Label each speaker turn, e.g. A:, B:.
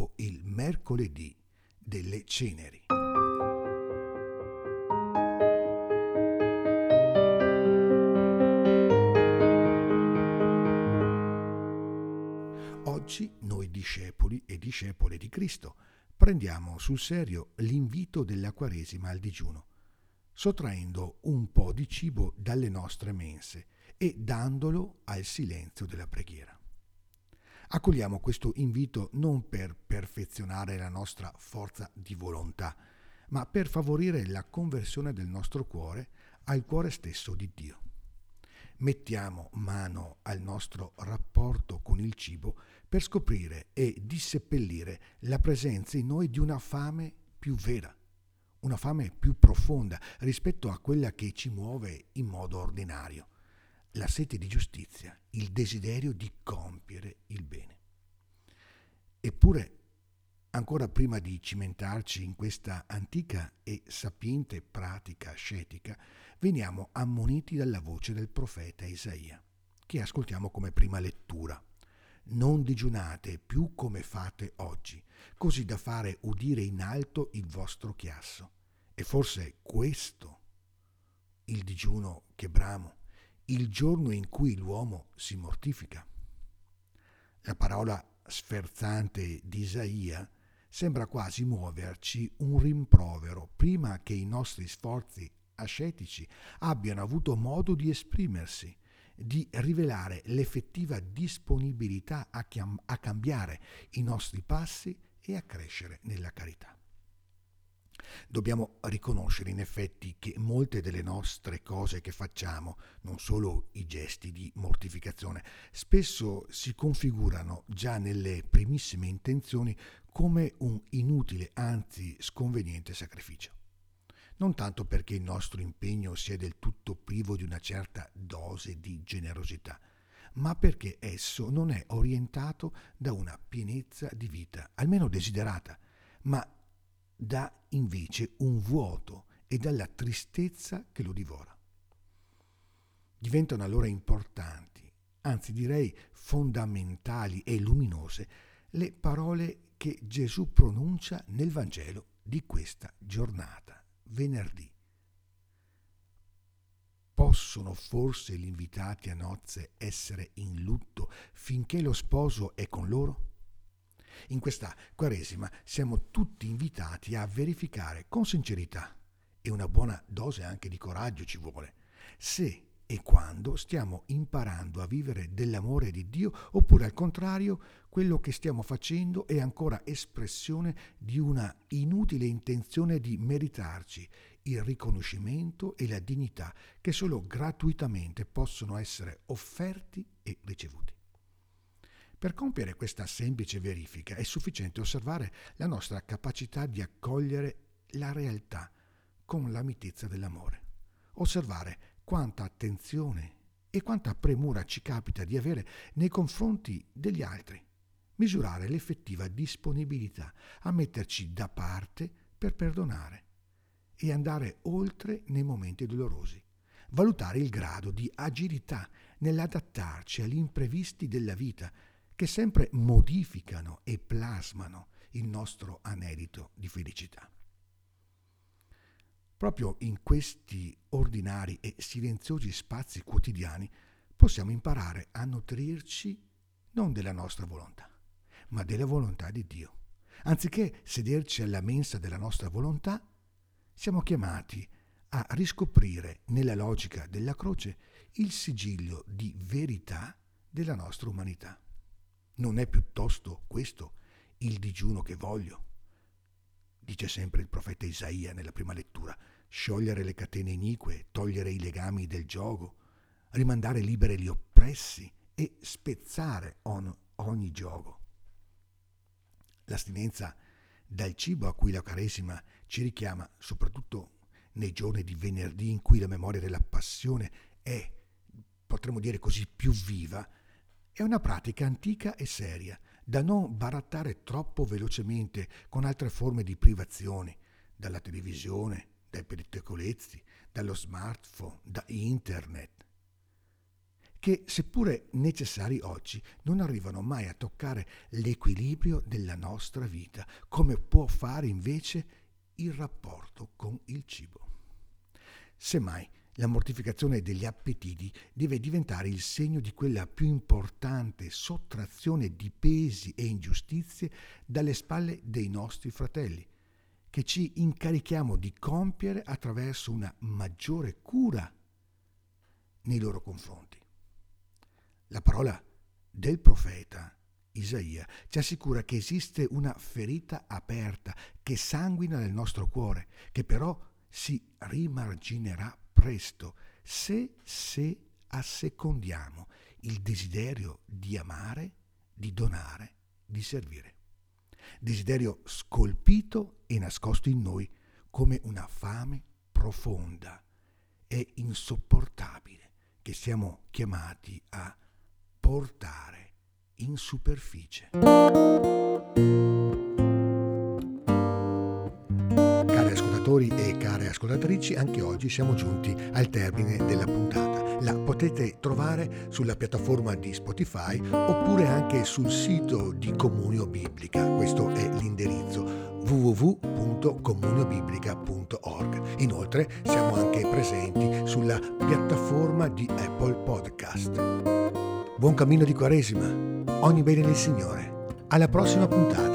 A: dopo il mercoledì delle ceneri. Oggi noi discepoli e discepole di Cristo prendiamo sul serio l'invito della Quaresima al digiuno, sottraendo un po' di cibo dalle nostre mense e dandolo al silenzio della preghiera. Accogliamo questo invito non per perfezionare la nostra forza di volontà, ma per favorire la conversione del nostro cuore al cuore stesso di Dio. Mettiamo mano al nostro rapporto con il cibo per scoprire e disseppellire la presenza in noi di una fame più vera, una fame più profonda rispetto a quella che ci muove in modo ordinario la sete di giustizia, il desiderio di compiere il bene. Eppure, ancora prima di cimentarci in questa antica e sapiente pratica ascetica, veniamo ammoniti dalla voce del profeta Isaia, che ascoltiamo come prima lettura. Non digiunate più come fate oggi, così da fare udire in alto il vostro chiasso. E forse questo il digiuno che bramo il giorno in cui l'uomo si mortifica. La parola sferzante di Isaia sembra quasi muoverci un rimprovero prima che i nostri sforzi ascetici abbiano avuto modo di esprimersi, di rivelare l'effettiva disponibilità a, chiam- a cambiare i nostri passi e a crescere nella carità. Dobbiamo riconoscere in effetti che molte delle nostre cose che facciamo, non solo i gesti di mortificazione, spesso si configurano già nelle primissime intenzioni come un inutile, anzi sconveniente sacrificio. Non tanto perché il nostro impegno sia del tutto privo di una certa dose di generosità, ma perché esso non è orientato da una pienezza di vita, almeno desiderata, ma dà invece un vuoto e dalla tristezza che lo divora. Diventano allora importanti, anzi direi fondamentali e luminose, le parole che Gesù pronuncia nel Vangelo di questa giornata, venerdì. Possono forse gli invitati a nozze essere in lutto finché lo sposo è con loro? In questa Quaresima siamo tutti invitati a verificare con sincerità e una buona dose anche di coraggio ci vuole, se e quando stiamo imparando a vivere dell'amore di Dio oppure al contrario quello che stiamo facendo è ancora espressione di una inutile intenzione di meritarci il riconoscimento e la dignità che solo gratuitamente possono essere offerti e ricevuti. Per compiere questa semplice verifica è sufficiente osservare la nostra capacità di accogliere la realtà con la mitezza dell'amore. Osservare quanta attenzione e quanta premura ci capita di avere nei confronti degli altri. Misurare l'effettiva disponibilità a metterci da parte per perdonare e andare oltre nei momenti dolorosi. Valutare il grado di agilità nell'adattarci agli imprevisti della vita che sempre modificano e plasmano il nostro anelito di felicità. Proprio in questi ordinari e silenziosi spazi quotidiani possiamo imparare a nutrirci non della nostra volontà, ma della volontà di Dio. Anziché sederci alla mensa della nostra volontà, siamo chiamati a riscoprire nella logica della croce il sigiglio di verità della nostra umanità. Non è piuttosto questo il digiuno che voglio? Dice sempre il profeta Isaia nella prima lettura, sciogliere le catene inique, togliere i legami del gioco, rimandare libere gli oppressi e spezzare on, ogni gioco. L'astinenza dal cibo a cui la Caresima ci richiama, soprattutto nei giorni di venerdì in cui la memoria della passione è, potremmo dire così, più viva, è una pratica antica e seria, da non barattare troppo velocemente con altre forme di privazioni, dalla televisione, dai pettegolezzi, dallo smartphone, da internet. che seppure necessari oggi non arrivano mai a toccare l'equilibrio della nostra vita, come può fare invece il rapporto con il cibo. Semmai la mortificazione degli appetiti deve diventare il segno di quella più importante sottrazione di pesi e ingiustizie dalle spalle dei nostri fratelli, che ci incarichiamo di compiere attraverso una maggiore cura nei loro confronti. La parola del profeta Isaia ci assicura che esiste una ferita aperta che sanguina nel nostro cuore, che però si rimarginerà presto se, se assecondiamo il desiderio di amare, di donare, di servire. Desiderio scolpito e nascosto in noi come una fame profonda e insopportabile che siamo chiamati a portare in superficie. Ascoltatori e care ascoltatrici, anche oggi siamo giunti al termine della puntata. La potete trovare sulla piattaforma di Spotify oppure anche sul sito di Comunio Biblica. Questo è l'indirizzo www.comuniobiblica.org. Inoltre siamo anche presenti sulla piattaforma di Apple Podcast. Buon cammino di Quaresima, ogni bene nel Signore. Alla prossima puntata.